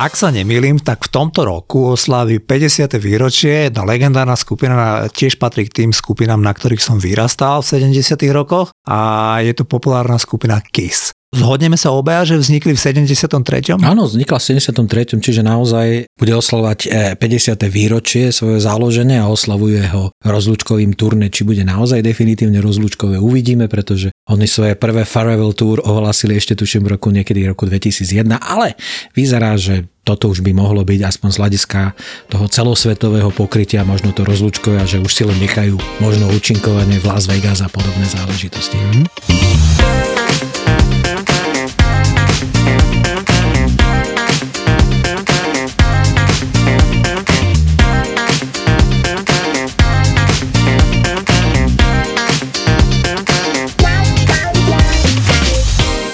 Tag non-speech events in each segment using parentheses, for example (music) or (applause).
Ak sa nemýlim, tak v tomto roku oslávi 50. výročie jedna legendárna skupina, tiež patrí k tým skupinám, na ktorých som vyrastal v 70. rokoch a je to populárna skupina Kiss. Zhodneme sa obaja, že vznikli v 73. Áno, vznikla v 73. Čiže naozaj bude oslavovať 50. E, výročie svojho založenia a oslavuje ho rozlúčkovým turné. Či bude naozaj definitívne rozlúčkové, uvidíme, pretože oni svoje prvé Farewell Tour ohlasili ešte tuším v roku niekedy roku 2001, ale vyzerá, že toto už by mohlo byť aspoň z hľadiska toho celosvetového pokrytia, možno to rozlúčkové že už si len nechajú možno účinkovanie v Las Vegas a podobné záležitosti. Mm-hmm.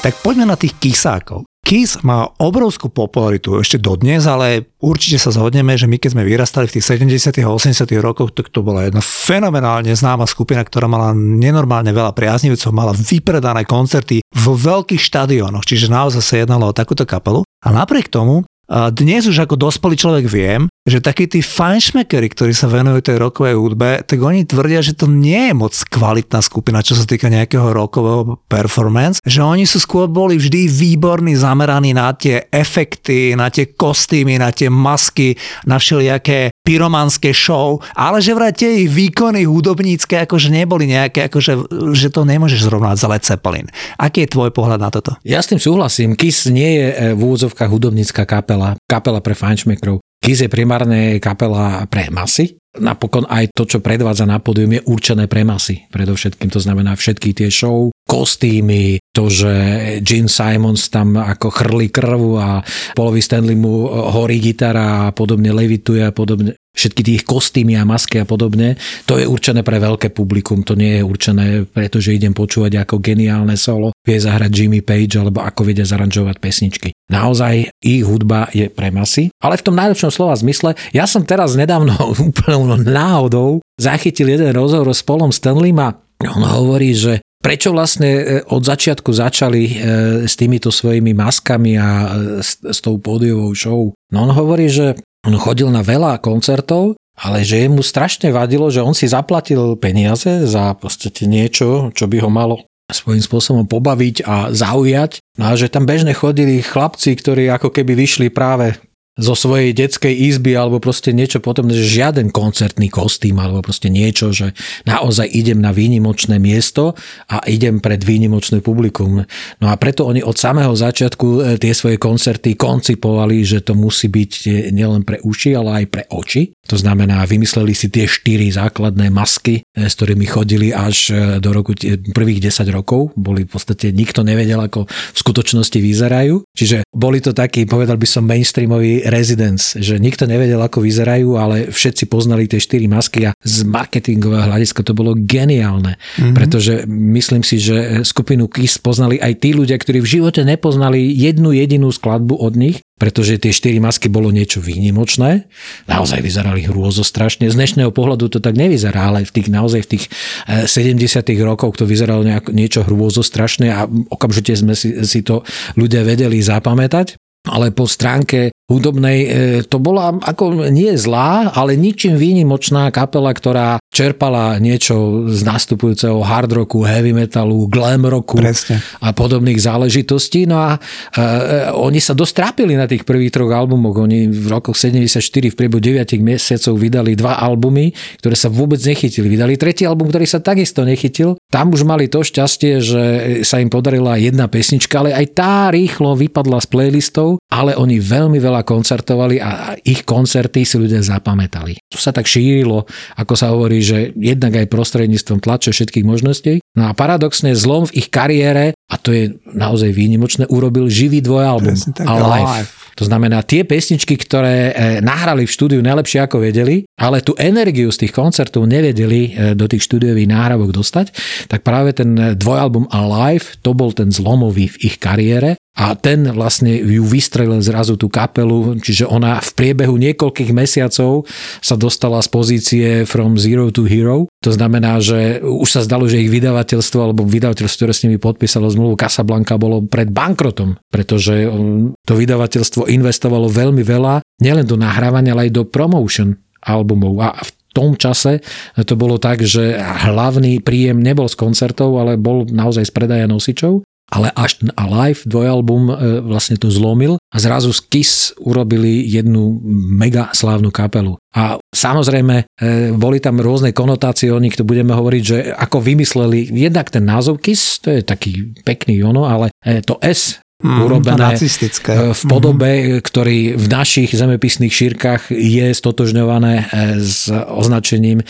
Tak poďme na tých kisákov. Kiss má obrovskú popularitu ešte dodnes, ale určite sa zhodneme, že my keď sme vyrastali v tých 70. a 80. rokoch, tak to bola jedna fenomenálne známa skupina, ktorá mala nenormálne veľa priaznivcov, mala vypredané koncerty vo veľkých štadiónoch, čiže naozaj sa jednalo o takúto kapelu. A napriek tomu dnes už ako dospelý človek viem, že takí tí fajnšmekery, ktorí sa venujú tej rokovej hudbe, tak oni tvrdia, že to nie je moc kvalitná skupina, čo sa týka nejakého rokového performance, že oni sú skôr boli vždy výborní zameraní na tie efekty, na tie kostýmy, na tie masky, na všelijaké pyromanské show, ale že vraj tie ich výkony hudobnícke akože neboli nejaké, akože, že to nemôžeš zrovnať za Led Zeppelin. Aký je tvoj pohľad na toto? Ja s tým súhlasím. Kiss nie je e, v úvodzovkách hudobnícka kapela, kapela pre fajnšmekrov. Kiss je primárne kapela pre masy, napokon aj to, čo predvádza na pódium, je určené pre masy. Predovšetkým to znamená všetky tie show, kostýmy, to, že Gene Simons tam ako chrli krv a Polovi Stanley mu horí gitara a podobne levituje a podobne všetky tých kostýmy a masky a podobne, to je určené pre veľké publikum, to nie je určené, pretože idem počúvať ako geniálne solo, vie zahrať Jimmy Page alebo ako vedia zaranžovať pesničky. Naozaj ich hudba je pre masy, ale v tom najlepšom slova zmysle, ja som teraz nedávno (laughs) úplnou náhodou zachytil jeden rozhovor s Polom Stanleym a on hovorí, že Prečo vlastne e, od začiatku začali e, s týmito svojimi maskami a e, s tou pódiovou show? No on hovorí, že on chodil na veľa koncertov, ale že mu strašne vadilo, že on si zaplatil peniaze za podstate niečo, čo by ho malo svojím spôsobom pobaviť a zaujať. No a že tam bežne chodili chlapci, ktorí ako keby vyšli práve zo svojej detskej izby alebo proste niečo potom, že žiaden koncertný kostým alebo proste niečo, že naozaj idem na výnimočné miesto a idem pred výnimočné publikum. No a preto oni od samého začiatku e, tie svoje koncerty koncipovali, že to musí byť nielen pre uši, ale aj pre oči. To znamená, vymysleli si tie štyri základné masky, e, s ktorými chodili až e, do roku prvých 10 rokov. Boli v podstate, nikto nevedel, ako v skutočnosti vyzerajú. Čiže boli to takí, povedal by som, mainstreamoví Residence, že nikto nevedel, ako vyzerajú, ale všetci poznali tie štyri masky a z marketingového hľadiska to bolo geniálne, mm-hmm. pretože myslím si, že skupinu Kiss poznali aj tí ľudia, ktorí v živote nepoznali jednu jedinú skladbu od nich, pretože tie štyri masky bolo niečo výnimočné. Naozaj vyzerali hrôzo strašne. Z dnešného pohľadu to tak nevyzerá, ale v tých naozaj v tých 70 eh, rokoch to vyzeralo nejako, niečo hrôzo strašné a okamžite sme si, si to ľudia vedeli zapamätať ale po stránke hudobnej e, to bola ako nie zlá, ale ničím výnimočná kapela, ktorá čerpala niečo z nastupujúceho hard rocku, heavy metalu, glam rocku Presne. a podobných záležitostí. No a e, e, oni sa dosť trápili na tých prvých troch albumoch. Oni v rokoch 74 v priebehu 9 mesiacov vydali dva albumy, ktoré sa vôbec nechytili. Vydali tretí album, ktorý sa takisto nechytil. Tam už mali to šťastie, že sa im podarila jedna pesnička, ale aj tá rýchlo vypadla z playlistov, ale oni veľmi veľa koncertovali a ich koncerty si ľudia zapamätali. To sa tak šírilo, ako sa hovorí, že jednak aj prostredníctvom tlače všetkých možností. No a paradoxne zlom v ich kariére, a to je naozaj výnimočné, urobil živý dvojalbum. Alive. To znamená, tie pesničky, ktoré nahrali v štúdiu najlepšie ako vedeli, ale tú energiu z tých koncertov nevedeli do tých štúdiových náhrávok dostať, tak práve ten dvojalbum Alive, to bol ten zlomový v ich kariére a ten vlastne ju vystrelil zrazu tú kapelu, čiže ona v priebehu niekoľkých mesiacov sa dostala z pozície from zero to hero. To znamená, že už sa zdalo, že ich vydavateľstvo alebo vydavateľstvo, ktoré s nimi podpísalo zmluvu Casablanca bolo pred bankrotom, pretože um, to vydavateľstvo investovalo veľmi veľa nielen do nahrávania, ale aj do promotion albumov a v tom čase to bolo tak, že hlavný príjem nebol z koncertov, ale bol naozaj z predaja nosičov ale až ten Alive dvojalbum e, vlastne to zlomil a zrazu z Kiss urobili jednu mega slávnu kapelu. A samozrejme, e, boli tam rôzne konotácie, o nich to budeme hovoriť, že ako vymysleli jednak ten názov Kiss, to je taký pekný ono, ale e, to S mm, urobené v podobe, mm. ktorý v našich zemepisných šírkach je stotožňované e, s označením e,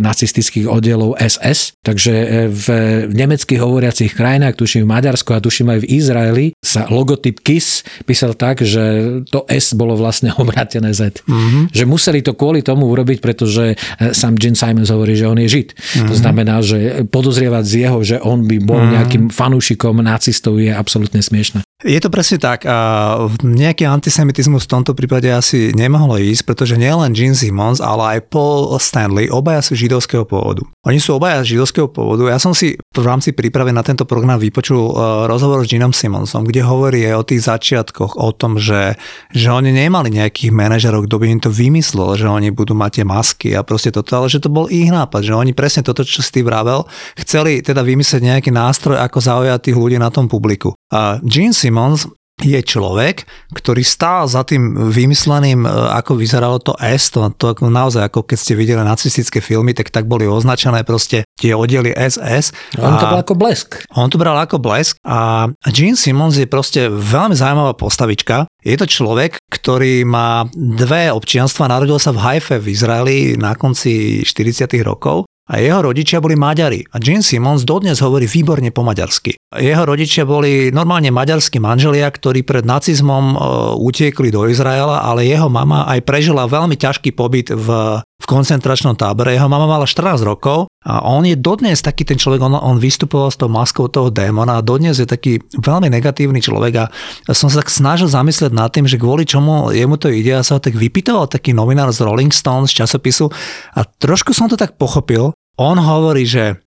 nacistických oddielov SS. Takže e, v nemeckých hovoriacich krajinách, tuším v Maďarsku a tuším aj v Izraeli, sa logotyp KISS písal tak, že to S bolo vlastne (laughs) obratené Z. Mm-hmm. Že museli to kvôli tomu urobiť, pretože sám Gene Simons hovorí, že on je Žid. Mm-hmm. To znamená, že podozrievať z jeho, že on by bol mm-hmm. nejakým fanúšikom nacistov je absolútne smiešné smiešne. Je to presne tak. A nejaký antisemitizmus v tomto prípade asi nemohlo ísť, pretože nielen Gene Simmons, ale aj Paul Stanley, obaja sú židovského pôvodu. Oni sú obaja židovského pôvodu. Ja som si v rámci prípravy na tento program vypočul uh, rozhovor s Geneom Simmonsom, kde hovorí aj o tých začiatkoch, o tom, že, že oni nemali nejakých manažerov, kto by im to vymyslel, že oni budú mať tie masky a proste toto, ale že to bol ich nápad, že oni presne toto, čo si ty vravel, chceli teda vymyslieť nejaký nástroj, ako zaujať tých ľudí na tom publiku. A Gene Simmons je človek, ktorý stál za tým vymysleným, e, ako vyzeralo to S, to, to naozaj, ako keď ste videli nacistické filmy, tak tak boli označené proste tie oddiely SS. On to bol ako blesk. On to bral ako blesk a Gene Simmons je proste veľmi zaujímavá postavička. Je to človek, ktorý má dve občianstva, narodil sa v Haife v Izraeli na konci 40. rokov a jeho rodičia boli Maďari. A Gene Simmons dodnes hovorí výborne po maďarsky. Jeho rodičia boli normálne maďarskí manželia, ktorí pred nacizmom e, utiekli do Izraela, ale jeho mama aj prežila veľmi ťažký pobyt v, v koncentračnom tábore. Jeho mama mala 14 rokov a on je dodnes taký ten človek, on, on vystupoval s tou maskou toho démona a dodnes je taký veľmi negatívny človek a som sa tak snažil zamyslieť nad tým, že kvôli čomu jemu to ide a sa ho tak vypytoval taký novinár z Rolling Stones z časopisu a trošku som to tak pochopil, on hovorí, že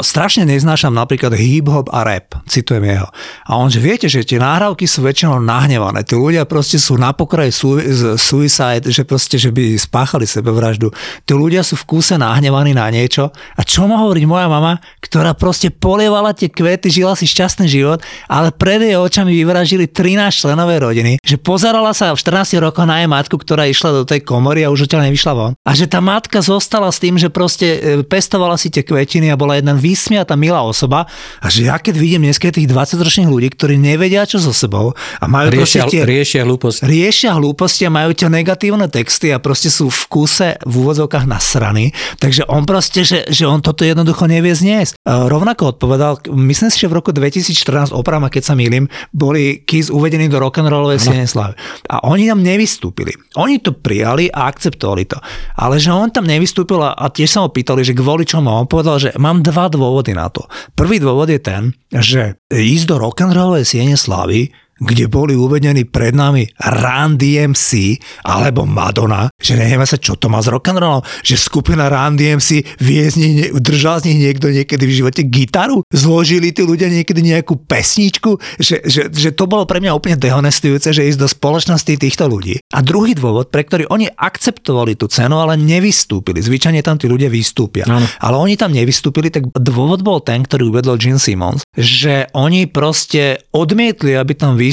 strašne neznášam napríklad hip-hop a rap, citujem jeho. A on, že viete, že tie náhrávky sú väčšinou nahnevané, tí ľudia proste sú na pokraji su- suicide, že proste, že by spáchali sebevraždu. Tí ľudia sú v kúse nahnevaní na niečo. A čo má hovoriť moja mama, ktorá proste polievala tie kvety, žila si šťastný život, ale pred jej očami vyvražili 13 členové rodiny, že pozerala sa v 14 rokoch na jej matku, ktorá išla do tej komory a už odtiaľ nevyšla von. A že tá matka zostala s tým, že proste e, pestovala si tie kvetiny a bola jedna vysmiatá milá osoba a že ja keď vidím dnes tých 20-ročných ľudí, ktorí nevedia čo so sebou a majú riešia, tie, riešia hlúposti. Riešia hlúposti a majú tie negatívne texty a proste sú v kúse v úvodzovkách nasraní, takže on proste, že, že on toto jednoducho nevie zniesť. Rovnako odpovedal, myslím si, že v roku 2014, oprava, keď sa milím, boli Kiss uvedení do rock'n'rollovej slavy. A oni tam nevystúpili. Oni to prijali a akceptovali to. Ale že on tam nevystúpil a, a tiež sa ho pýtali, že kvôli čomu. On povedal, že mám dva dôvody na to. Prvý dôvod je ten, že ísť do rock'n'rollovej siene slavy kde boli uvedení pred nami Run DMC alebo Madonna, že nevieme sa, čo to má z rock'n'rollom, že skupina Run DMC vie z nich, držal z nich niekto niekedy v živote gitaru, zložili tí ľudia niekedy nejakú pesničku, že, že, že to bolo pre mňa úplne dehonestujúce, že ísť do spoločnosti týchto ľudí. A druhý dôvod, pre ktorý oni akceptovali tú cenu, ale nevystúpili. Zvyčajne tam tí ľudia vystúpia. Ano. Ale oni tam nevystúpili, tak dôvod bol ten, ktorý uvedol Gene Simmons, že oni proste odmietli, aby tam vystúpili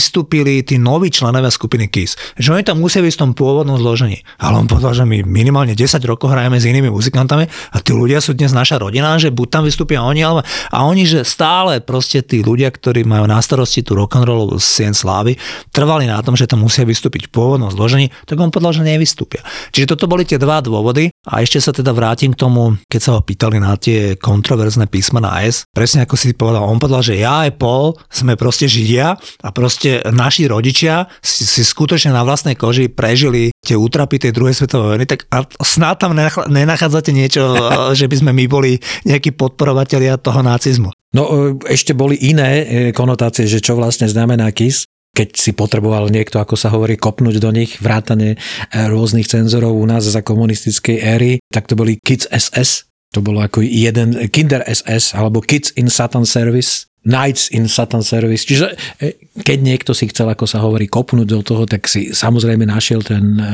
tí noví členovia skupiny KISS. Že oni tam musia byť v tom pôvodnom zložení. Ale on povedal, že my minimálne 10 rokov hrajeme s inými muzikantami a tí ľudia sú dnes naša rodina, že buď tam vystúpia oni, alebo a oni, že stále proste tí ľudia, ktorí majú na starosti tú rock'n'rollovú sien slávy, trvali na tom, že tam musia vystúpiť v pôvodnom zložení, tak on povedal, že nevystúpia. Čiže toto boli tie dva dôvody a ešte sa teda vrátim k tomu, keď sa ho pýtali na tie kontroverzné písma na S. Presne ako si povedal, on povedal, že ja aj Paul sme proste Židia a proste proste naši rodičia si, si skutočne na vlastnej koži prežili tie útrapy tej druhej svetovej vojny, tak a snáď tam nenachádzate niečo, (laughs) že by sme my boli nejakí podporovatelia toho nacizmu. No ešte boli iné konotácie, že čo vlastne znamená KIS keď si potreboval niekto, ako sa hovorí, kopnúť do nich, vrátane rôznych cenzorov u nás za komunistickej éry, tak to boli Kids SS, to bolo ako jeden Kinder SS alebo Kids in Satan Service, Knights in Satan Service. Čiže e, keď niekto si chcel, ako sa hovorí, kopnúť do toho, tak si samozrejme našiel ten e,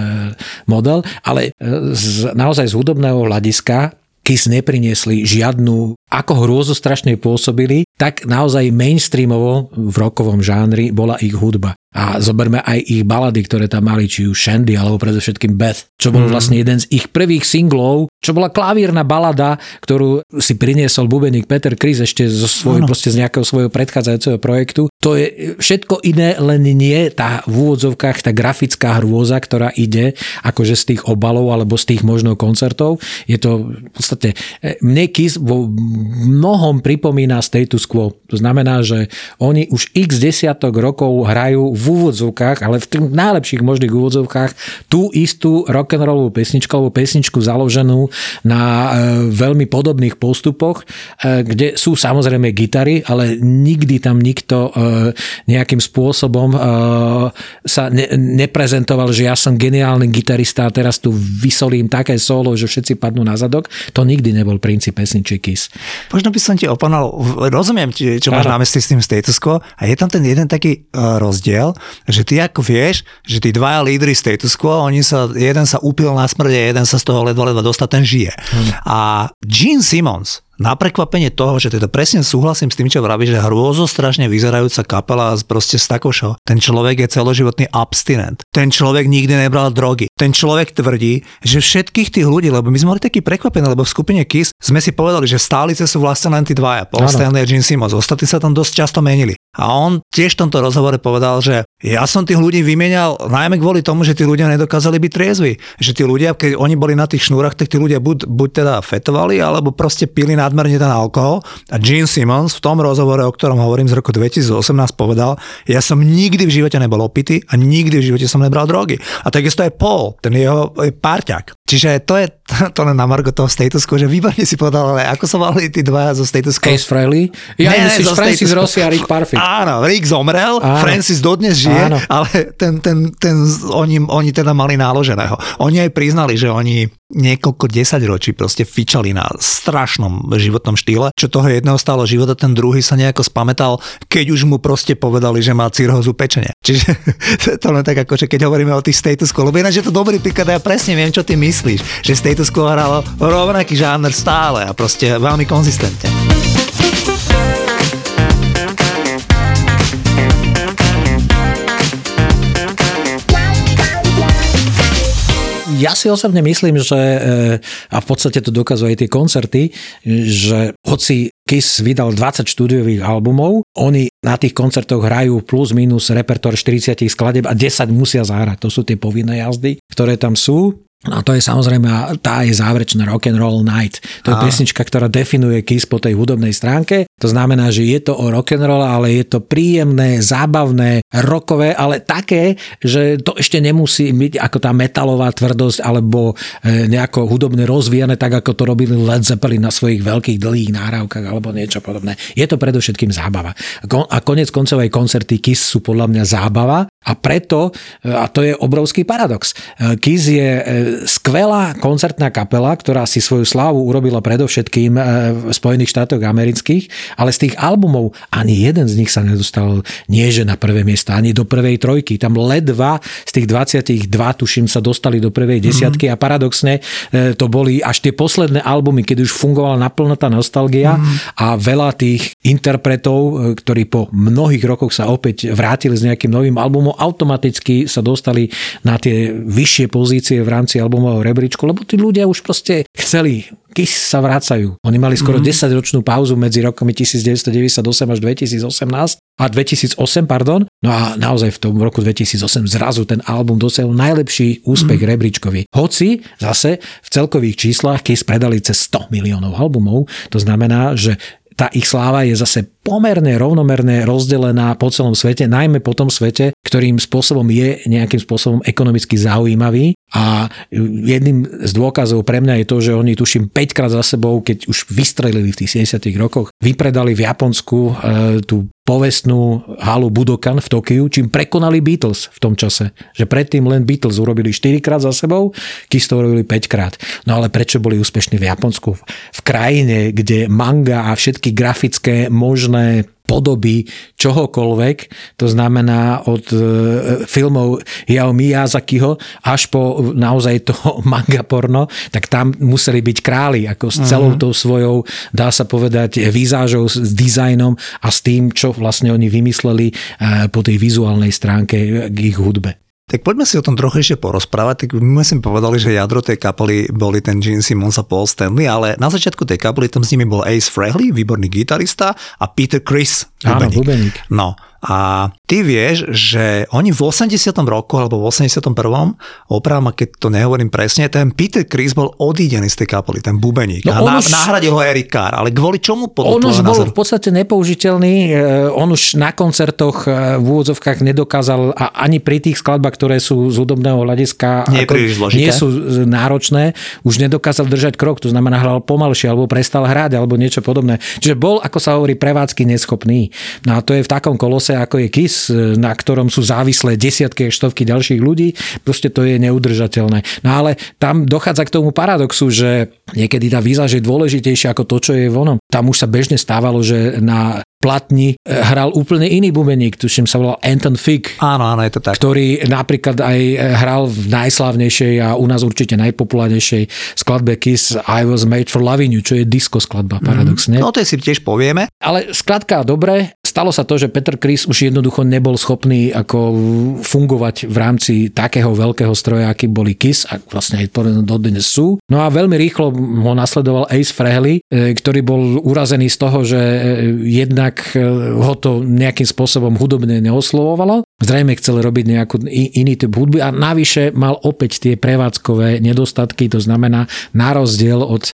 model, ale e, z, naozaj z hudobného hľadiska Kiss nepriniesli žiadnu, ako hrôzo strašne pôsobili, tak naozaj mainstreamovo v rokovom žánri bola ich hudba. A zoberme aj ich balady, ktoré tam mali, či už Shandy, alebo predovšetkým Beth, čo bol mm. vlastne jeden z ich prvých singlov, čo bola klavírna balada, ktorú si priniesol bubeník Peter Chris ešte zo svojho, proste z nejakého svojho predchádzajúceho projektu. To je všetko iné, len nie tá v úvodzovkách tá grafická hrôza, ktorá ide akože z tých obalov alebo z tých možno koncertov. Je to v podstate, e, mne Kiss vo mnohom pripomína status quo. To znamená, že oni už x desiatok rokov hrajú v úvodzovkách, ale v tých najlepších možných úvodzovkách tú istú rock'n'rollovú pesničku alebo pesničku založenú na e, veľmi podobných postupoch, e, kde sú samozrejme gitary, ale nikdy tam nikto e, nejakým spôsobom sa ne, neprezentoval, že ja som geniálny gitarista a teraz tu vysolím také solo, že všetci padnú na zadok. To nikdy nebol princíp pesničky Kiss. Možno by som ti opanal, rozumiem ti, čo máš na mysli s tým status quo a je tam ten jeden taký rozdiel, povedal, že ty ako vieš, že tí dvaja lídry status quo, oni sa, jeden sa upil na smrde, jeden sa z toho ledva ledva dostal, ten žije. Hmm. A Gene Simmons, na prekvapenie toho, že teda presne súhlasím s tým, čo vravíš, že hrôzo strašne vyzerajúca kapela proste z takošou. Ten človek je celoživotný abstinent. Ten človek nikdy nebral drogy. Ten človek tvrdí, že všetkých tých ľudí, lebo my sme boli takí prekvapení, lebo v skupine Kiss sme si povedali, že stálice sú vlastne len tí dvaja, Paul Stanley a Gene Simmons. Ostatní sa tam dosť často menili. A on tiež v tomto rozhovore povedal, že ja som tých ľudí vymenal najmä kvôli tomu, že tí ľudia nedokázali byť triezvi. Že tí ľudia, keď oni boli na tých šnúrach, tak tí ľudia buď, buď teda fetovali, alebo proste pili nadmerne ten alkohol. A Gene Simmons v tom rozhovore, o ktorom hovorím z roku 2018, povedal, ja som nikdy v živote nebol opitý a nikdy v živote som nebral drogy. A takisto je Paul, ten jeho párťak. Čiže to je (laughs) to len na Margo toho status quo, že výborne si povedal, ale ako sa volali tí dvaja zo status quo? Case Frehley? Ja ne, myslíš Francis Rossi a Rick Parfit. Áno, Rick zomrel, Áno. Francis dodnes žije, Áno. ale ten, ten, ten, oni, oni teda mali náloženého. Oni aj priznali, že oni niekoľko desať ročí proste fičali na strašnom životnom štýle, čo toho jedného stálo života, ten druhý sa nejako spametal, keď už mu proste povedali, že má cirhózu pečenia. Čiže (laughs) to len tak ako, že keď hovoríme o tých status quo, lebo ináč je to dobrý príklad, ja presne viem, čo ty myslíš, že status quo hralo rovnaký žáner stále a proste veľmi konzistentne. Ja si osobne myslím, že eh, a v podstate to dokazujú aj tie koncerty, že hoci Kiss vydal 20 štúdiových albumov, oni na tých koncertoch hrajú plus minus repertoár 40 skladeb a 10 musia zahrať. To sú tie povinné jazdy, ktoré tam sú. No to je samozrejme, tá je záverečná Rock and Roll Night. To je a. pesnička, ktorá definuje Kiss po tej hudobnej stránke. To znamená, že je to o rock and roll, ale je to príjemné, zábavné, rokové, ale také, že to ešte nemusí byť ako tá metalová tvrdosť alebo e, nejako hudobne rozvíjane, tak ako to robili Led Zeppelin na svojich veľkých dlhých náravkách alebo niečo podobné. Je to predovšetkým zábava. A konec koncov aj koncerty Kiss sú podľa mňa zábava a preto, e, a to je obrovský paradox, e, Kiss je skvelá koncertná kapela, ktorá si svoju slávu urobila predovšetkým e, v Spojených štátoch amerických, ale z tých albumov ani jeden z nich sa nedostal nie že na prvé miesto, ani do prvej trojky. Tam ledva z tých 22, tuším, sa dostali do prvej desiatky mm. a paradoxne e, to boli až tie posledné albumy, keď už fungovala naplno tá nostalgia mm. a veľa tých interpretov, e, ktorí po mnohých rokoch sa opäť vrátili s nejakým novým albumom, automaticky sa dostali na tie vyššie pozície v rámci albumového rebríčku, lebo tí ľudia už proste chceli Kiss sa vracajú. Oni mali skoro mm-hmm. 10-ročnú pauzu medzi rokmi 1998 až 2018 a 2008, pardon. No a naozaj v tom roku 2008 zrazu ten album dosiahol najlepší úspech mm-hmm. rebríčkový. Hoci zase v celkových číslach Kiss predali cez 100 miliónov albumov, to znamená, že tá ich sláva je zase pomerne rovnomerne rozdelená po celom svete, najmä po tom svete, ktorým spôsobom je nejakým spôsobom ekonomicky zaujímavý. A jedným z dôkazov pre mňa je to, že oni tuším 5 krát za sebou, keď už vystrelili v tých 70 rokoch, vypredali v Japonsku e, tú povestnú halu Budokan v Tokiu, čím prekonali Beatles v tom čase. Že predtým len Beatles urobili 4 krát za sebou, Kiss to urobili 5 krát. No ale prečo boli úspešní v Japonsku? V krajine, kde manga a všetky grafické možné podoby čohokoľvek, to znamená od e, filmov Yao Miyazakiho až po naozaj to (laughs) manga porno, tak tam museli byť králi, ako s celou mhm. tou svojou, dá sa povedať, výzážou, s dizajnom a s tým, čo vlastne oni vymysleli e, po tej vizuálnej stránke k ich hudbe. Tak poďme si o tom trochu ešte porozprávať. Tak my sme povedali, že jadro tej kapely boli ten Gene Simmons a Paul Stanley, ale na začiatku tej kapely tam s nimi bol Ace Frehley, výborný gitarista a Peter Chris, bubeník. No, a ty vieš, že oni v 80. roku alebo v 81. opravom, keď to nehovorím presne, ten Peter Chris bol odídený z tej kapely, ten bubeník. No a už, nahradil ho Eric Carr. Ale kvôli čomu podľa On už bol v podstate nepoužiteľný. E, on už na koncertoch e, v úvodzovkách nedokázal a ani pri tých skladbách, ktoré sú z hudobného hľadiska nie, nie sú náročné, už nedokázal držať krok. To znamená, hral pomalšie alebo prestal hrať alebo niečo podobné. Čiže bol, ako sa hovorí, prevádzky neschopný. No a to je v takom kolose čase, ako je KIS, na ktorom sú závislé desiatky až stovky ďalších ľudí, proste to je neudržateľné. No ale tam dochádza k tomu paradoxu, že niekedy tá výzaž je dôležitejšia ako to, čo je vonom. Tam už sa bežne stávalo, že na platni e, hral úplne iný bubeník, tuším sa volal Anton Fig. Áno, áno, je to tak. Ktorý napríklad aj e, hral v najslavnejšej a u nás určite najpopulárnejšej skladbe Kiss I Was Made for Loving You, čo je disco skladba, paradoxne. Mm, no to si tiež povieme. Ale skladka dobre, stalo sa to, že Peter Chris už jednoducho nebol schopný ako fungovať v rámci takého veľkého stroja, aký boli Kiss a vlastne aj dodnes sú. No a veľmi rýchlo ho nasledoval Ace Frehley, e, ktorý bol urazený z toho, že e, jednak e, ho to nejakým spôsobom hudobne neoslovovalo. Zrejme chcel robiť nejakú iný typ hudby a navyše mal opäť tie prevádzkové nedostatky, to znamená na rozdiel od,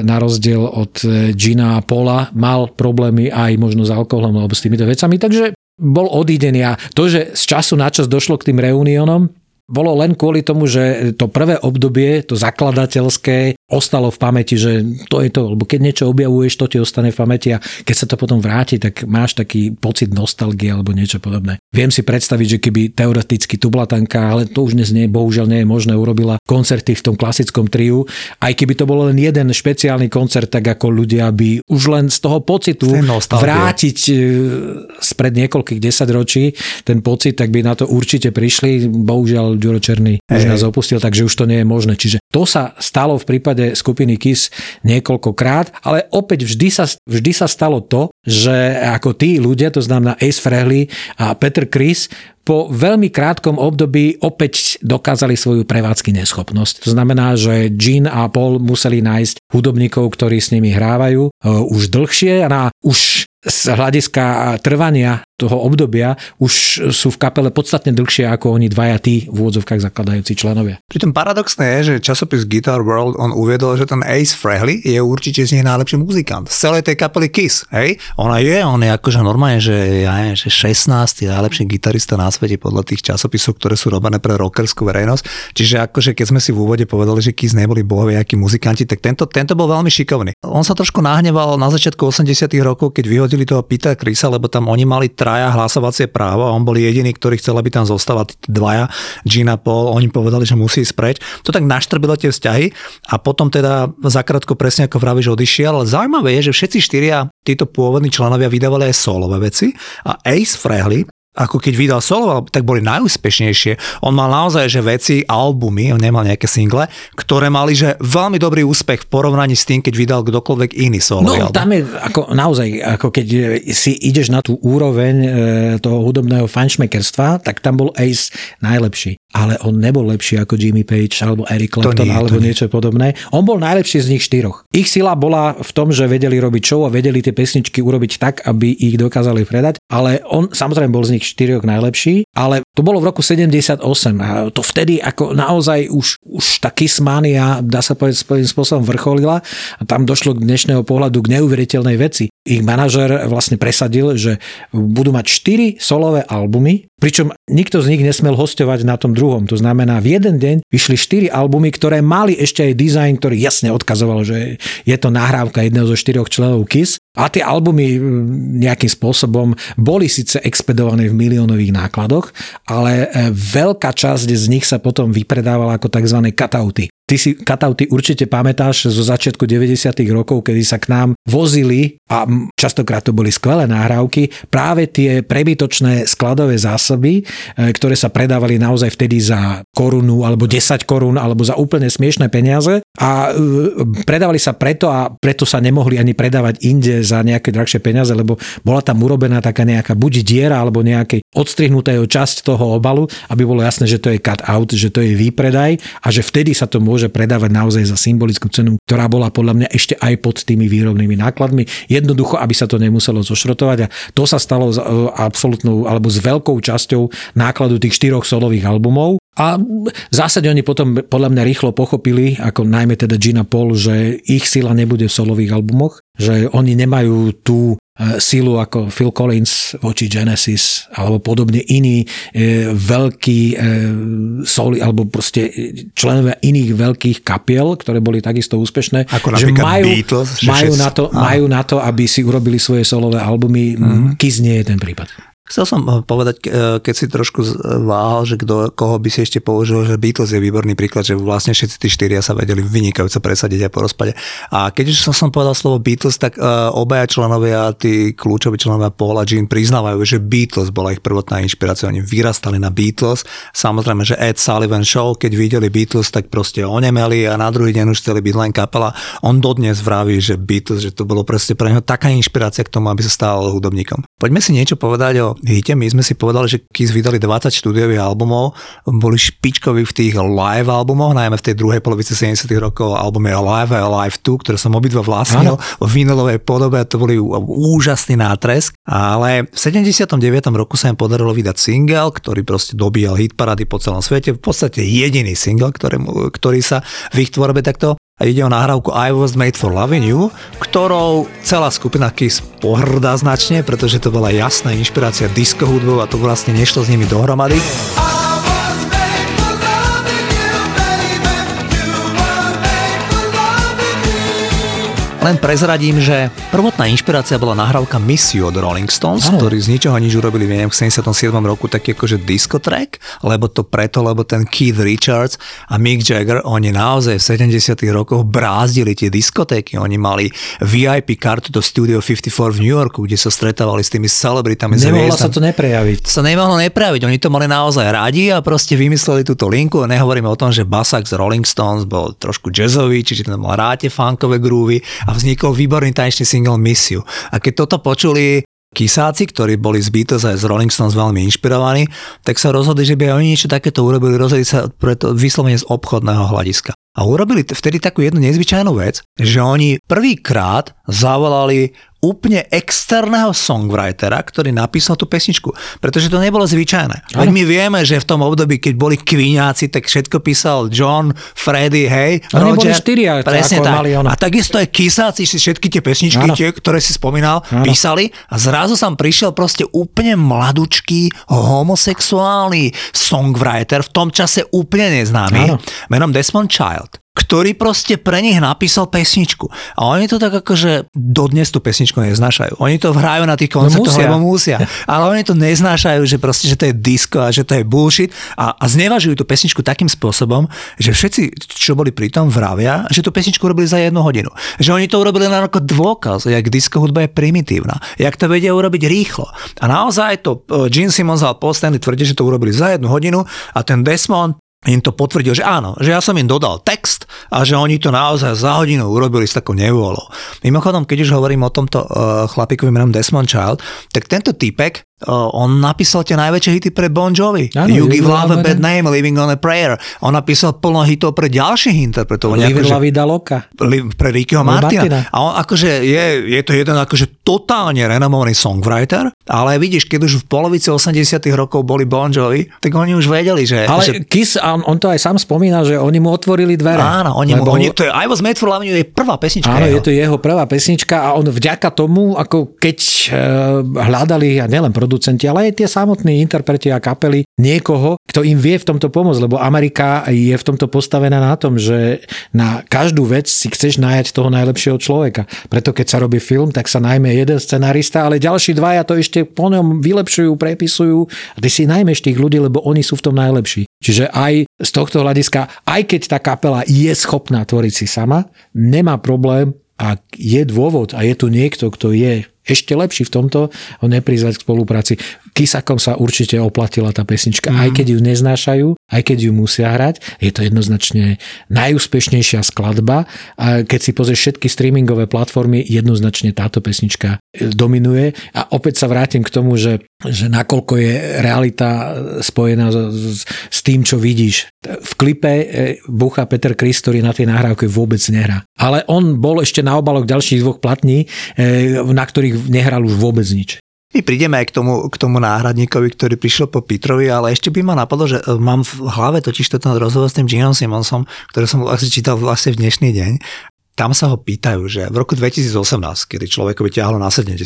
na rozdiel od Gina a Paula mal problémy aj možno s alkoholom alebo s týmito vecami, takže bol odídený a to, že z času na čas došlo k tým reunionom, bolo len kvôli tomu, že to prvé obdobie, to zakladateľské, ostalo v pamäti, že to je to, lebo keď niečo objavuješ, to ti ostane v pamäti a keď sa to potom vráti, tak máš taký pocit nostalgie alebo niečo podobné. Viem si predstaviť, že keby teoreticky Tublatanka, ale to už dnes nie, bohužiaľ nie je možné, urobila koncerty v tom klasickom triu, aj keby to bol len jeden špeciálny koncert, tak ako ľudia by už len z toho pocitu vrátiť e, spred niekoľkých desaťročí ten pocit, tak by na to určite prišli. Bohužiaľ Ďuro Černý už nás opustil, takže už to nie je možné. Čiže to sa stalo v prípade skupiny KISS niekoľkokrát, ale opäť vždy sa, vždy sa stalo to, že ako tí ľudia, to znamená Ace Frehley a Peter Chris, po veľmi krátkom období opäť dokázali svoju prevádzky neschopnosť. To znamená, že Gene a Paul museli nájsť hudobníkov, ktorí s nimi hrávajú uh, už dlhšie a už z hľadiska trvania toho obdobia už sú v kapele podstatne dlhšie ako oni dvaja tí v úvodzovkách zakladajúci členovia. Pritom paradoxné je, že časopis Guitar World on uviedol, že ten Ace Frehley je určite z nich najlepší muzikant. Z celej tej kapely Kiss, hej? Ona je, on je akože normálne, že, ja neviem, že 16. najlepší gitarista na svete podľa tých časopisov, ktoré sú robené pre rockerskú verejnosť. Čiže akože keď sme si v úvode povedali, že Kiss neboli bohovia akí muzikanti, tak tento, tento bol veľmi šikovný. On sa trošku nahneval na začiatku 80 rokov, keď vyhodili toho Pita Krisa, lebo tam oni mali traja hlasovacie právo a on bol jediný, ktorý chcel, aby tam zostala dvaja, Gina Paul, oni povedali, že musí ísť preč. To tak naštrbilo tie vzťahy a potom teda zakrátko presne ako vravíš odišiel, zaujímavé je, že všetci štyria títo pôvodní členovia vydávali aj solové veci a Ace Frehley ako keď vydal solo, tak boli najúspešnejšie. On mal naozaj, že veci, albumy, on nemal nejaké single, ktoré mali, že veľmi dobrý úspech v porovnaní s tým, keď vydal kdokoľvek iný solo. No, album. tam je ako naozaj, ako keď si ideš na tú úroveň e, toho hudobného fanšmekerstva, tak tam bol Ace najlepší. Ale on nebol lepší ako Jimmy Page alebo Eric Clapton nie, alebo nie. niečo podobné. On bol najlepší z nich štyroch. Ich sila bola v tom, že vedeli robiť show a vedeli tie pesničky urobiť tak, aby ich dokázali predať, ale on samozrejme bol z nich štyroch najlepší, ale to bolo v roku 78 a to vtedy ako naozaj už, už tá Kissmania, dá sa povedať, svojím spôsobom vrcholila a tam došlo k dnešného pohľadu k neuveriteľnej veci. Ich manažer vlastne presadil, že budú mať 4 solové albumy, pričom nikto z nich nesmel hostovať na tom druhom. To znamená, v jeden deň vyšli 4 albumy, ktoré mali ešte aj dizajn, ktorý jasne odkazoval, že je to nahrávka jedného zo štyroch členov KISS. A tie albumy nejakým spôsobom boli síce expedované v miliónových nákladoch, ale e, veľká časť z nich sa potom vypredávala ako tzv. cutouty. Ty si katauty určite pamätáš zo začiatku 90. rokov, kedy sa k nám vozili a častokrát to boli skvelé nahrávky, práve tie prebytočné skladové zásoby, e, ktoré sa predávali naozaj vtedy za korunu alebo 10 korún alebo za úplne smiešné peniaze a e, predávali sa preto a preto sa nemohli ani predávať inde za nejaké drahšie peniaze, lebo bola tam urobená taká nejaká buď diera alebo nejaké odstrihnutého časť toho obalu, aby bolo jasné, že to je cut out, že to je výpredaj a že vtedy sa to môže predávať naozaj za symbolickú cenu, ktorá bola podľa mňa ešte aj pod tými výrobnými nákladmi. Jednoducho, aby sa to nemuselo zošrotovať a to sa stalo e, absolútnou alebo s veľkou časťou nákladu tých štyroch solových albumov. A v zásade oni potom podľa mňa rýchlo pochopili, ako najmä teda Gina Paul, že ich sila nebude v solových albumoch, že oni nemajú tú e, sílu ako Phil Collins voči Genesis alebo podobne iní e, veľkí e, soli alebo proste členovia iných veľkých kapiel, ktoré boli takisto úspešné. Ako že majú, Beatles, že majú, na to, majú na to, aby si urobili svoje solové albumy. Mm-hmm. Kiss nie je ten prípad. Chcel som eh, povedať, eh, keď si trošku váhal, že kdo, koho by si ešte použil, že Beatles je výborný príklad, že vlastne všetci tí štyria sa vedeli vynikajúco presadiť aj po rozpade. A keď už som, povedal slovo Beatles, tak uh, obaja členovia, tí kľúčoví členovia Paul a Jean priznávajú, že Beatles bola ich prvotná inšpirácia. Oni vyrastali na Beatles. Samozrejme, že Ed Sullivan Show, keď videli Beatles, tak proste onemeli a na druhý deň už chceli byť len kapela. On dodnes vraví, že Beatles, že to bolo proste pre neho taká inšpirácia k tomu, aby sa stal hudobníkom. Poďme si niečo povedať o hite. My sme si povedali, že Kiss vydali 20 štúdiových albumov, boli špičkoví v tých live albumoch, najmä v tej druhej polovici 70 rokov albumy Alive a Alive 2, ktoré som obidva vlastnil vo vinylovej podobe a to boli úžasný nátresk. Ale v 79. roku sa im podarilo vydať single, ktorý proste dobíjal hit parady po celom svete. V podstate jediný single, ktorý, ktorý sa v ich tvorbe takto a ide o nahrávku I Was Made for Loving You, ktorou celá skupina Kiss pohrdá značne, pretože to bola jasná inšpirácia disco hudbou a to vlastne nešlo s nimi dohromady. Len prezradím, že prvotná inšpirácia bola nahrávka Miss You od Rolling Stones, Áno. ktorí z ničoho nič urobili v 77. roku taký akože disco track, lebo to preto, lebo ten Keith Richards a Mick Jagger, oni naozaj v 70. rokoch brázdili tie diskotéky, oni mali VIP kartu do Studio 54 v New Yorku, kde sa stretávali s tými celebritami zviezdami sa to neprejaviť. sa nemohlo nepraviť. Oni to mali naozaj radi a proste vymysleli túto linku. Nehovoríme o tom, že Basak z Rolling Stones bol trošku jazzový, čiže tam mal ráte funkové groovy a vznikol výborný tanečný single Miss You. A keď toto počuli Kisáci, ktorí boli z Beatles aj z Rolling Stones veľmi inšpirovaní, tak sa rozhodli, že by oni niečo takéto urobili, rozhodli sa preto vyslovene z obchodného hľadiska. A urobili vtedy takú jednu nezvyčajnú vec, že oni prvýkrát zavolali úplne externého songwritera, ktorý napísal tú pesničku. Pretože to nebolo zvyčajné. Veď my vieme, že v tom období, keď boli kvíňáci, tak všetko písal John, Freddy, hej, Oni Roger. boli štyria, presne tak. mali ono. A takisto aj kisáci si všetky tie pesničky, tie, ktoré si spomínal, Áno. písali a zrazu som prišiel proste úplne mladučký homosexuálny songwriter, v tom čase úplne neznámy, Áno. menom Desmond Child ktorý proste pre nich napísal pesničku. A oni to tak akože dodnes tú pesničku neznášajú. Oni to hrajú na tých koncertoch, musia. lebo musia. Ale oni to neznášajú, že proste, že to je disco a že to je bullshit a, a znevažujú tú pesničku takým spôsobom, že všetci, čo boli pri tom, vravia, že tú pesničku robili za jednu hodinu. Že oni to urobili len ako dôkaz, jak disco hudba je primitívna, jak to vedia urobiť rýchlo. A naozaj to eh, Gene Simmons a Paul Stanley tvrdí, že to urobili za jednu hodinu a ten Desmond im to potvrdil, že áno, že ja som im dodal text a že oni to naozaj za hodinu urobili s takou nevôľou. Mimochodom, keď už hovorím o tomto uh, chlapíkovi menom Desmond Child, tak tento typek on napísal tie najväčšie hity pre Bon Jovi. Áno, you You give love a bad name, living on a prayer. On napísal plno hitov pre ďalších interpretov. Live Akože- La Vida Loca. pre Rickyho Martina. Martina. A on akože je, je to jeden akože totálne renomovaný songwriter, ale vidíš, keď už v polovici 80 rokov boli Bon Jovi, tak oni už vedeli, že... Ale že Kiss, on, on to aj sám spomína, že oni mu otvorili dvere. áno, oni, mu, Lebo- oni, to je I Was Made for Loving je prvá pesnička. Áno, jeho. je to jeho prvá pesnička a on vďaka tomu, ako keď e, hľadali, a nielen producenti, ale aj tie samotní interpreti a kapely, niekoho, kto im vie v tomto pomôcť, lebo Amerika je v tomto postavená na tom, že na každú vec si chceš nájať toho najlepšieho človeka. Preto keď sa robí film, tak sa najmä jeden scenarista, ale ďalší dvaja to ešte po ňom vylepšujú, prepisujú a ty si najmeš tých ľudí, lebo oni sú v tom najlepší. Čiže aj z tohto hľadiska, aj keď tá kapela je schopná tvoriť si sama, nemá problém a je dôvod a je tu niekto, kto je ešte lepší v tomto, ho neprizvať k spolupráci. Kisakom sa určite oplatila tá pesnička, mm. aj keď ju neznášajú, aj keď ju musia hrať. Je to jednoznačne najúspešnejšia skladba a keď si pozrieš všetky streamingové platformy, jednoznačne táto pesnička dominuje. A opäť sa vrátim k tomu, že, že nakoľko je realita spojená s, s tým, čo vidíš. V klipe e, Bucha Peter Chris, ktorý na tej nahrávke vôbec nehrá. Ale on bol ešte na obaloch ďalších dvoch platní, e, na ktorých nehral už vôbec nič. My prídeme aj k tomu, k tomu náhradníkovi, ktorý prišiel po Petrovi, ale ešte by ma napadlo, že e, mám v hlave totiž ten rozhovor s tým Ginom Simonsom, ktorý som asi čítal vlastne v dnešný deň. Tam sa ho pýtajú, že v roku 2018, kedy človekovi ťahlo na 70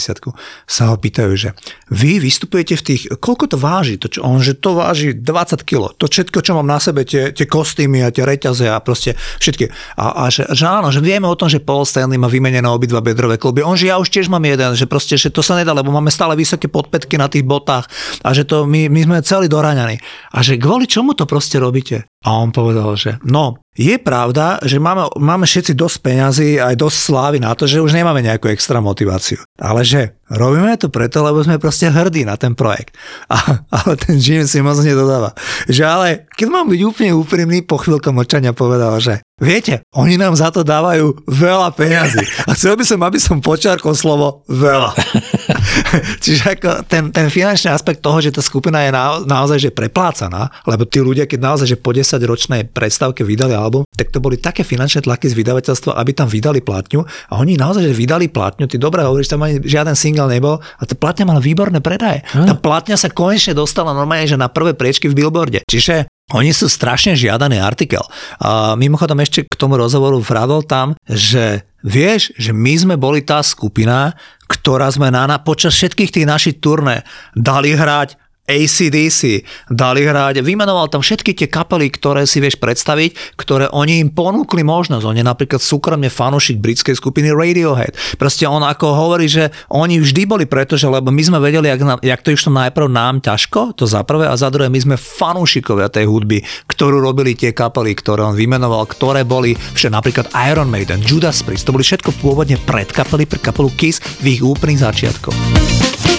sa ho pýtajú, že vy vystupujete v tých, koľko to váži? To, čo, on, že to váži 20 kg. To všetko, čo mám na sebe, tie, tie kostýmy a tie reťaze a proste všetky. A, a že, že, áno, že vieme o tom, že Paul Stanley má vymenené obidva bedrové kluby. On, že ja už tiež mám jeden, že proste, že to sa nedá, lebo máme stále vysoké podpätky na tých botách a že to my, my sme celý doraňaní. A že kvôli čomu to proste robíte? A on povedal, že no, je pravda, že máme, máme všetci dosť peňazí aj dosť slávy na to, že už nemáme nejakú extra motiváciu. Ale že robíme to preto, lebo sme proste hrdí na ten projekt. A, ale ten Jim Simmons nedodáva. Že ale, keď mám byť úplne úprimný, po chvíľkom mlčania povedal, že viete, oni nám za to dávajú veľa peňazí. A chcel by som, aby som počiarkol slovo veľa. (laughs) Čiže ako ten, ten finančný aspekt toho, že tá skupina je na, naozaj že preplácaná, lebo tí ľudia, keď naozaj že po 10 ročnej predstavke vydali album, tak to boli také finančné tlaky z vydavateľstva, aby tam vydali platňu a oni naozaj že vydali platňu, ty dobre hovoríš, tam ani žiaden single nebol a tá platňa mala výborné predaje. Tá platňa sa konečne dostala normálne, že na prvé priečky v billboarde. Čiže oni sú strašne žiadaný artikel. A mimochodom ešte k tomu rozhovoru vravel tam, že vieš, že my sme boli tá skupina, ktorá sme na, na počas všetkých tých našich turné dali hrať ACDC, dali hrať, vymenoval tam všetky tie kapely, ktoré si vieš predstaviť, ktoré oni im ponúkli možnosť. On je napríklad súkromne fanúšik britskej skupiny Radiohead. Proste on ako hovorí, že oni vždy boli preto, že lebo my sme vedeli, jak, nám, jak to išlo najprv nám ťažko, to za prvé, a za druhé my sme fanúšikovia tej hudby, ktorú robili tie kapely, ktoré on vymenoval, ktoré boli však napríklad Iron Maiden, Judas Priest, to boli všetko pôvodne predkapely pre kapelu Kiss v ich úplných začiatkoch.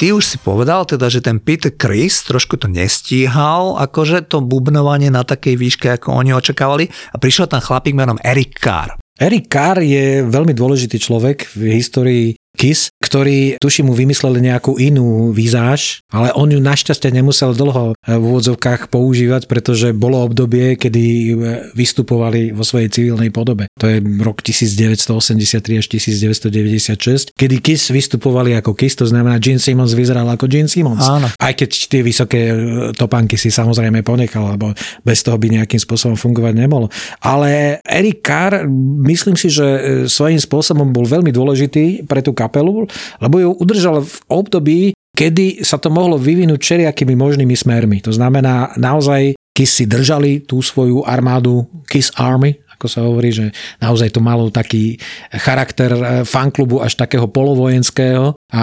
Ty už si povedal teda, že ten Peter Chris trošku to nestíhal, akože to bubnovanie na takej výške, ako oni očakávali a prišiel tam chlapík menom Eric Carr. Eric Carr je veľmi dôležitý človek v histórii Kiss, ktorý tuším mu vymysleli nejakú inú vizáž, ale on ju našťastie nemusel dlho v úvodzovkách používať, pretože bolo obdobie, kedy vystupovali vo svojej civilnej podobe. To je rok 1983 až 1996, kedy Kiss vystupovali ako Kiss, to znamená Gene Simmons vyzeral ako Gene Simmons. Áno. Aj keď tie vysoké topánky si samozrejme ponechal, lebo bez toho by nejakým spôsobom fungovať nemohlo. Ale Eric Carr, myslím si, že svojím spôsobom bol veľmi dôležitý pre tú kapelu, lebo ju udržal v období, kedy sa to mohlo vyvinúť všelijakými možnými smermi. To znamená, naozaj Kiss si držali tú svoju armádu Kiss Army, ako sa hovorí, že naozaj to malo taký charakter fanklubu až takého polovojenského a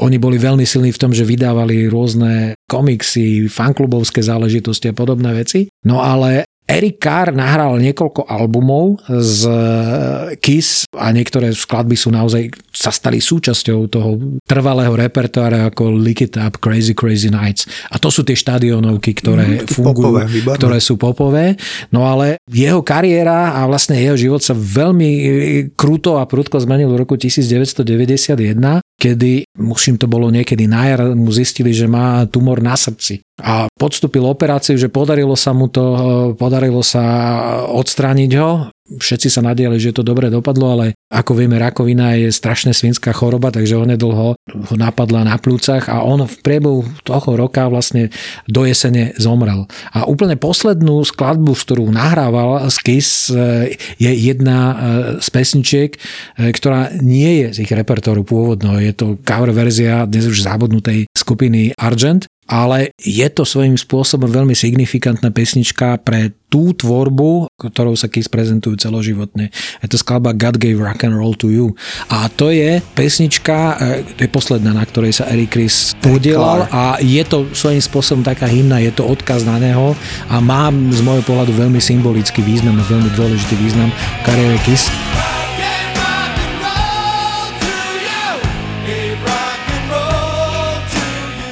oni boli veľmi silní v tom, že vydávali rôzne komiksy, fanklubovské záležitosti a podobné veci. No ale Eric Carr nahral niekoľko albumov z Kiss a niektoré skladby sú naozaj sa stali súčasťou toho trvalého repertoára ako Lick It Up, Crazy Crazy Nights. A to sú tie štadionovky, ktoré mm, fungujú, popové, ktoré sú popové. No ale jeho kariéra a vlastne jeho život sa veľmi kruto a prudko zmenil v roku 1991 kedy, musím to bolo niekedy na jar, mu zistili, že má tumor na srdci. A podstúpil operáciu, že podarilo sa mu to, podarilo sa odstrániť ho. Všetci sa nadiali, že to dobre dopadlo, ale ako vieme, rakovina je strašne svinská choroba, takže onedlho ho napadla na plúcach a on v priebehu toho roka vlastne do jesene zomrel. A úplne poslednú skladbu, ktorú nahrával z je jedna z pesničiek, ktorá nie je z ich repertoáru pôvodného. Je to cover verzia dnes už zabudnutej skupiny Argent ale je to svojím spôsobom veľmi signifikantná pesnička pre tú tvorbu, ktorou sa Kiss prezentujú celoživotne. Je to skladba God Gave Rock and Roll to You. A to je pesnička, e, to je posledná, na ktorej sa Eric Chris podielal a je to svojím spôsobom taká hymna, je to odkaz na neho a má z môjho pohľadu veľmi symbolický význam a veľmi dôležitý význam kariére Kiss.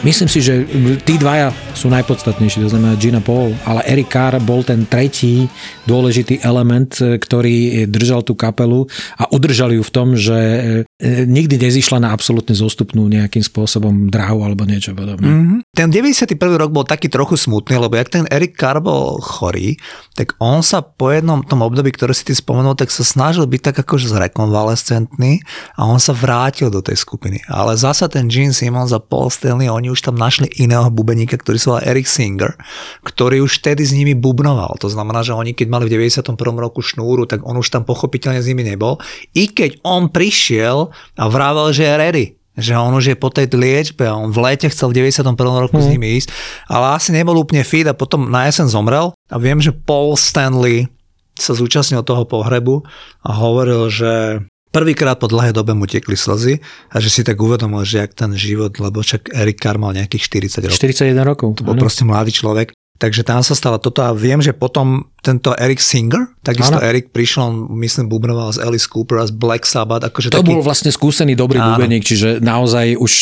Myslím si, že tí dvaja sú najpodstatnejší, to znamená Gina Paul, ale Eric Carr bol ten tretí dôležitý element, ktorý držal tú kapelu a udržal ju v tom, že e, nikdy nezišla na absolútne zostupnú nejakým spôsobom dráhu alebo niečo podobné. Mm-hmm. Ten 91. rok bol taký trochu smutný, lebo jak ten Eric Carr bol chorý, tak on sa po jednom tom období, ktoré si ty spomenul, tak sa snažil byť tak akože zrekonvalescentný a on sa vrátil do tej skupiny. Ale zasa ten Gene Simmons a Paul Stanley, oni už tam našli iného bubeníka, ktorý sa volá Eric Singer, ktorý už vtedy s nimi bubnoval. To znamená, že oni keď mali v 91. roku šnúru, tak on už tam pochopiteľne s nimi nebol. I keď on prišiel a vravel, že je ready že on už je po tej liečbe a on v lete chcel v 91. roku mm. s mhm. nimi ísť, ale asi nebol úplne fit a potom na jesen zomrel a viem, že Paul Stanley sa zúčastnil toho pohrebu a hovoril, že Prvýkrát po dlhej dobe mu tekli slzy a že si tak uvedomil, že jak ten život, lebo však Erik Carr mal nejakých 40 rokov. 41 rokov. To bol ano. proste mladý človek. Takže tam sa stalo toto a viem, že potom tento Eric Singer, takisto ano. Eric prišiel, myslím, bubnoval z Alice Cooper a z Black Sabbath. Akože to taký... bol vlastne skúsený dobrý ano. bubeník, čiže naozaj už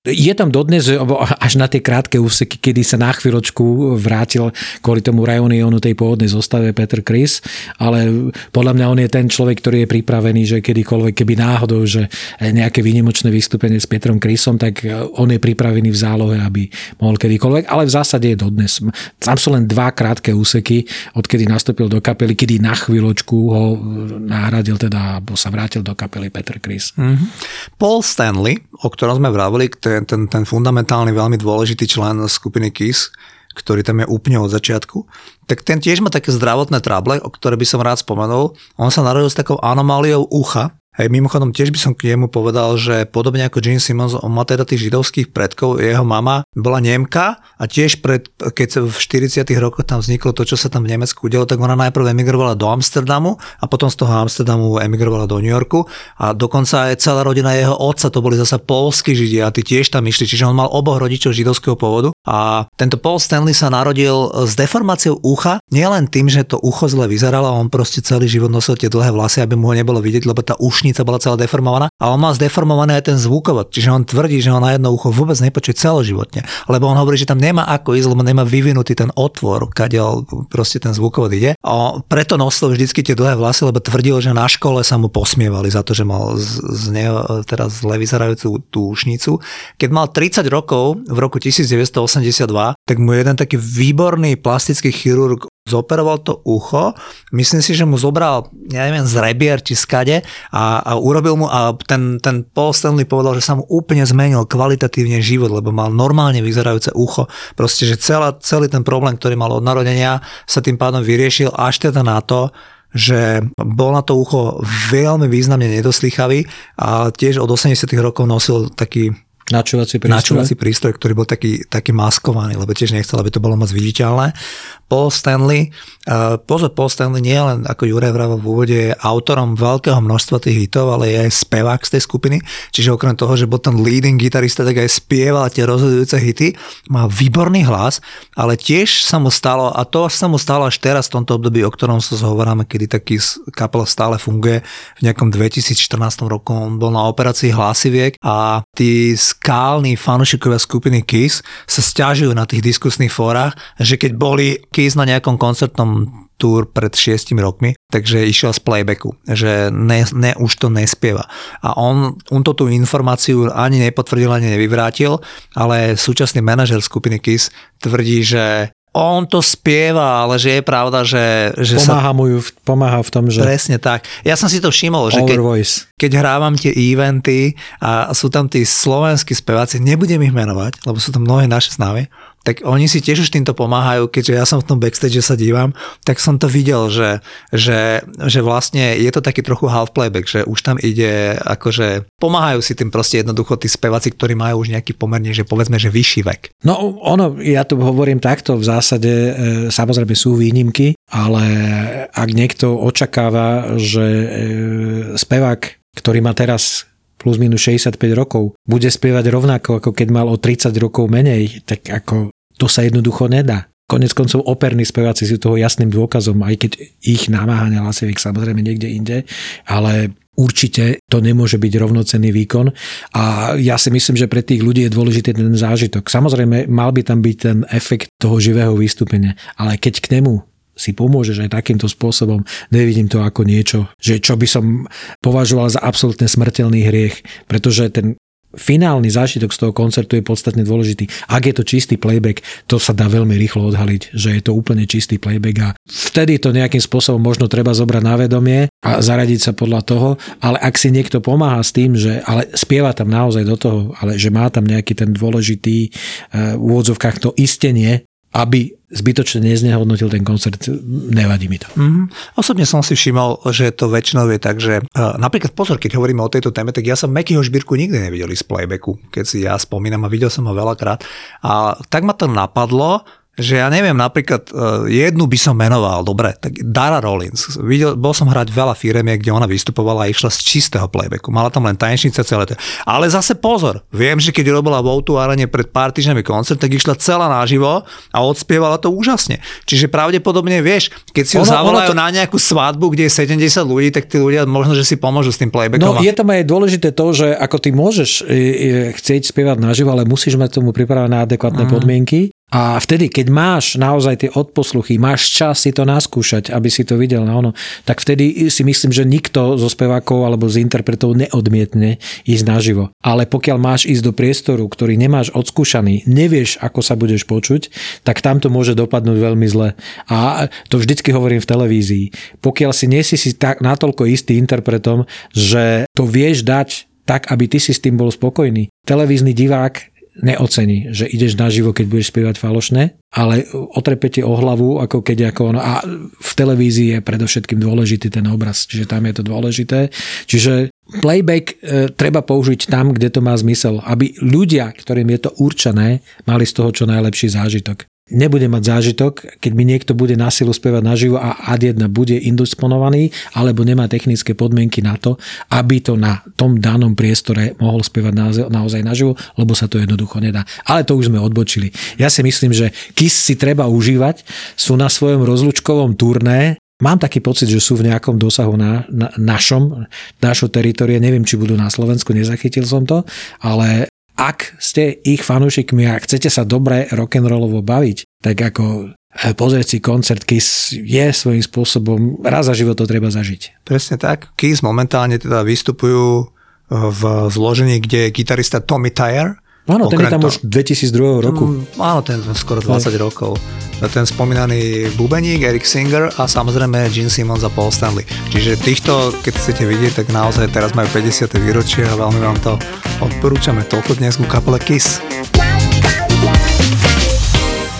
je tam dodnes, až na tie krátke úseky, kedy sa na chvíľočku vrátil kvôli tomu Rajonionu tej pôvodnej zostave Peter Chris, ale podľa mňa on je ten človek, ktorý je pripravený, že kedykoľvek, keby náhodou, že nejaké výnimočné vystúpenie s Petrom Chrisom, tak e, on je pripravený v zálohe, aby mohol kedykoľvek, ale v zásade je dodnes. Tam sú len dva krátke úseky, od kedy nastúpil do kapely, kedy na chvíľočku ho nahradil teda, alebo sa vrátil do kapely Peter Chris. Mm-hmm. Paul Stanley, o ktorom sme vravili, ten, ten, ten fundamentálny, veľmi dôležitý člen skupiny Kiss, ktorý tam je úplne od začiatku, tak ten tiež má také zdravotné trable, o ktoré by som rád spomenul. On sa narodil s takou anomáliou ucha, Hej, mimochodom tiež by som k nemu povedal, že podobne ako Gene Simmons, on má teda tých židovských predkov, jeho mama bola Nemka a tiež pred, keď v 40 rokoch tam vzniklo to, čo sa tam v Nemecku udialo, tak ona najprv emigrovala do Amsterdamu a potom z toho Amsterdamu emigrovala do New Yorku. A dokonca aj celá rodina jeho otca, to boli zasa polskí židia a tí tiež tam išli, čiže on mal oboch rodičov židovského pôvodu a tento Paul Stanley sa narodil s deformáciou ucha, nielen tým, že to ucho zle vyzeralo, on proste celý život nosil tie dlhé vlasy, aby mu ho nebolo vidieť, lebo tá uš ušnica bola celá deformovaná a on mal zdeformovaný aj ten zvukovod, čiže on tvrdí, že on na jedno ucho vôbec nepočuje celoživotne, lebo on hovorí, že tam nemá ako ísť, lebo nemá vyvinutý ten otvor, kadiaľ proste ten zvukovod ide. A preto nosil vždycky tie dlhé vlasy, lebo tvrdil, že na škole sa mu posmievali za to, že mal z, z neho teraz zle vyzerajúcu tú ušnicu. Keď mal 30 rokov, v roku 1982, tak mu jeden taký výborný plastický chirurg zoperoval to ucho, myslím si, že mu zobral, ja neviem, z rebier či skade a, a urobil mu a ten, ten Paul Stanley povedal, že sa mu úplne zmenil kvalitatívne život, lebo mal normálne vyzerajúce ucho. Proste, že celá, celý ten problém, ktorý mal od narodenia, sa tým pádom vyriešil až teda na to, že bol na to ucho veľmi významne nedoslychavý a tiež od 80 rokov nosil taký Načúvací prístroj? Načúvací prístroj, ktorý bol taký, taký maskovaný, lebo tiež nechcel, aby to bolo moc viditeľné. Paul Stanley, uh, pozor, Paul Stanley nie len ako Juraj Vravo v úvode je autorom veľkého množstva tých hitov, ale je aj spevák z tej skupiny, čiže okrem toho, že bol ten leading gitarista, tak aj spieval tie rozhodujúce hity, má výborný hlas, ale tiež sa mu stalo, a to sa mu stalo až teraz v tomto období, o ktorom sa zhovoráme, kedy taký kapel stále funguje, v nejakom 2014 roku on bol na operácii hlasiviek a tí skálni fanúšikovia skupiny Kiss sa stiažujú na tých diskusných fórach, že keď boli Kiss na nejakom koncertnom túr pred šiestimi rokmi, takže išiel z playbacku, že ne, ne, už to nespieva. A on, on to tú informáciu ani nepotvrdil, ani nevyvrátil, ale súčasný manažer skupiny KISS tvrdí, že on to spieva, ale že je pravda, že... že pomáha, sa... mu ju, pomáha v tom, že... Presne tak. Ja som si to všimol, že keď, keď hrávam tie eventy a sú tam tí slovenskí speváci, nebudem ich menovať, lebo sú tam mnohé naše známe, tak oni si tiež už týmto pomáhajú, keďže ja som v tom backstage sa dívam, tak som to videl, že, že, že vlastne je to taký trochu half playback, že už tam ide akože pomáhajú si tým proste jednoducho tí speváci, ktorí majú už nejaký pomerne, že povedzme, že vyšší vek. No ono, ja tu hovorím takto, v zásade e, samozrejme sú výnimky, ale ak niekto očakáva, že e, spevák, ktorý má teraz plus minus 65 rokov, bude spievať rovnako, ako keď mal o 30 rokov menej, tak ako to sa jednoducho nedá. Konec koncov operní speváci sú toho jasným dôkazom, aj keď ich namáhania hlasiviek samozrejme niekde inde, ale určite to nemôže byť rovnocenný výkon a ja si myslím, že pre tých ľudí je dôležitý ten zážitok. Samozrejme, mal by tam byť ten efekt toho živého vystúpenia, ale keď k nemu si pomôžeš aj takýmto spôsobom, nevidím to ako niečo, že čo by som považoval za absolútne smrteľný hriech, pretože ten finálny zážitok z toho koncertu je podstatne dôležitý. Ak je to čistý playback, to sa dá veľmi rýchlo odhaliť, že je to úplne čistý playback a vtedy to nejakým spôsobom možno treba zobrať na vedomie a zaradiť sa podľa toho, ale ak si niekto pomáha s tým, že ale spieva tam naozaj do toho, ale že má tam nejaký ten dôležitý uh, v úvodzovkách to istenie, aby zbytočne neznehodnotil ten koncert, nevadí mi to. Mm-hmm. Osobne som si všimol, že to väčšinou je tak, že uh, napríklad pozor, keď hovoríme o tejto téme, tak ja som Mekyho Žbírku nikdy nevidel z playbacku, keď si ja spomínam a videl som ho veľakrát. A tak ma to napadlo, že ja neviem, napríklad uh, jednu by som menoval, dobre, tak Dara Rollins. Videl, bol som hrať veľa firemie, kde ona vystupovala a išla z čistého playbacku. Mala tam len tanečnice celé to. Ale zase pozor, viem, že keď robila v Outu Arene pred pár týždňami koncert, tak išla celá naživo a odspievala to úžasne. Čiže pravdepodobne vieš, keď si ju zavolajú to... na nejakú svadbu, kde je 70 ľudí, tak tí ľudia možno, že si pomôžu s tým playbackom. No je tam aj dôležité to, že ako ty môžeš e, e, chcieť spievať naživo, ale musíš mať tomu pripravené adekvátne mm. podmienky a vtedy, keď máš naozaj tie odposluchy, máš čas si to naskúšať, aby si to videl na ono, tak vtedy si myslím, že nikto zo spevákov alebo z interpretov neodmietne ísť naživo. Ale pokiaľ máš ísť do priestoru, ktorý nemáš odskúšaný, nevieš, ako sa budeš počuť, tak tam to môže dopadnúť veľmi zle. A to vždycky hovorím v televízii. Pokiaľ si nie si si tak natoľko istý interpretom, že to vieš dať tak, aby ty si s tým bol spokojný. Televízny divák neocení, že ideš naživo, keď budeš spievať falošné, ale otrepete o hlavu, ako keď ako ono, a v televízii je predovšetkým dôležitý ten obraz, čiže tam je to dôležité. Čiže playback e, treba použiť tam, kde to má zmysel, aby ľudia, ktorým je to určené, mali z toho čo najlepší zážitok nebude mať zážitok, keď mi niekto bude na silu spievať naživo a ad 1 bude indisponovaný alebo nemá technické podmienky na to, aby to na tom danom priestore mohol spievať naozaj naživo, lebo sa to jednoducho nedá. Ale to už sme odbočili. Ja si myslím, že KIS si treba užívať, sú na svojom rozlučkovom turné, Mám taký pocit, že sú v nejakom dosahu na, na našom, našo teritorie, neviem, či budú na Slovensku, nezachytil som to, ale ak ste ich fanúšikmi a chcete sa dobre rock'n'rollovo baviť, tak ako e, pozrieť si koncert Kiss je svojím spôsobom, raz za život to treba zažiť. Presne tak. Kiss momentálne teda vystupujú e, v zložení, kde je gitarista Tommy Tyre, Áno, ten je tam to, už 2002 roku. Mm, áno, ten skoro 20 Aj. rokov. Ten spomínaný bubeník, Eric Singer a samozrejme Gene Simmons a Paul Stanley. Čiže týchto, keď chcete vidieť, tak naozaj teraz majú 50. výročie a veľmi vám to odporúčame. Toľko dnes ku kapele Kiss.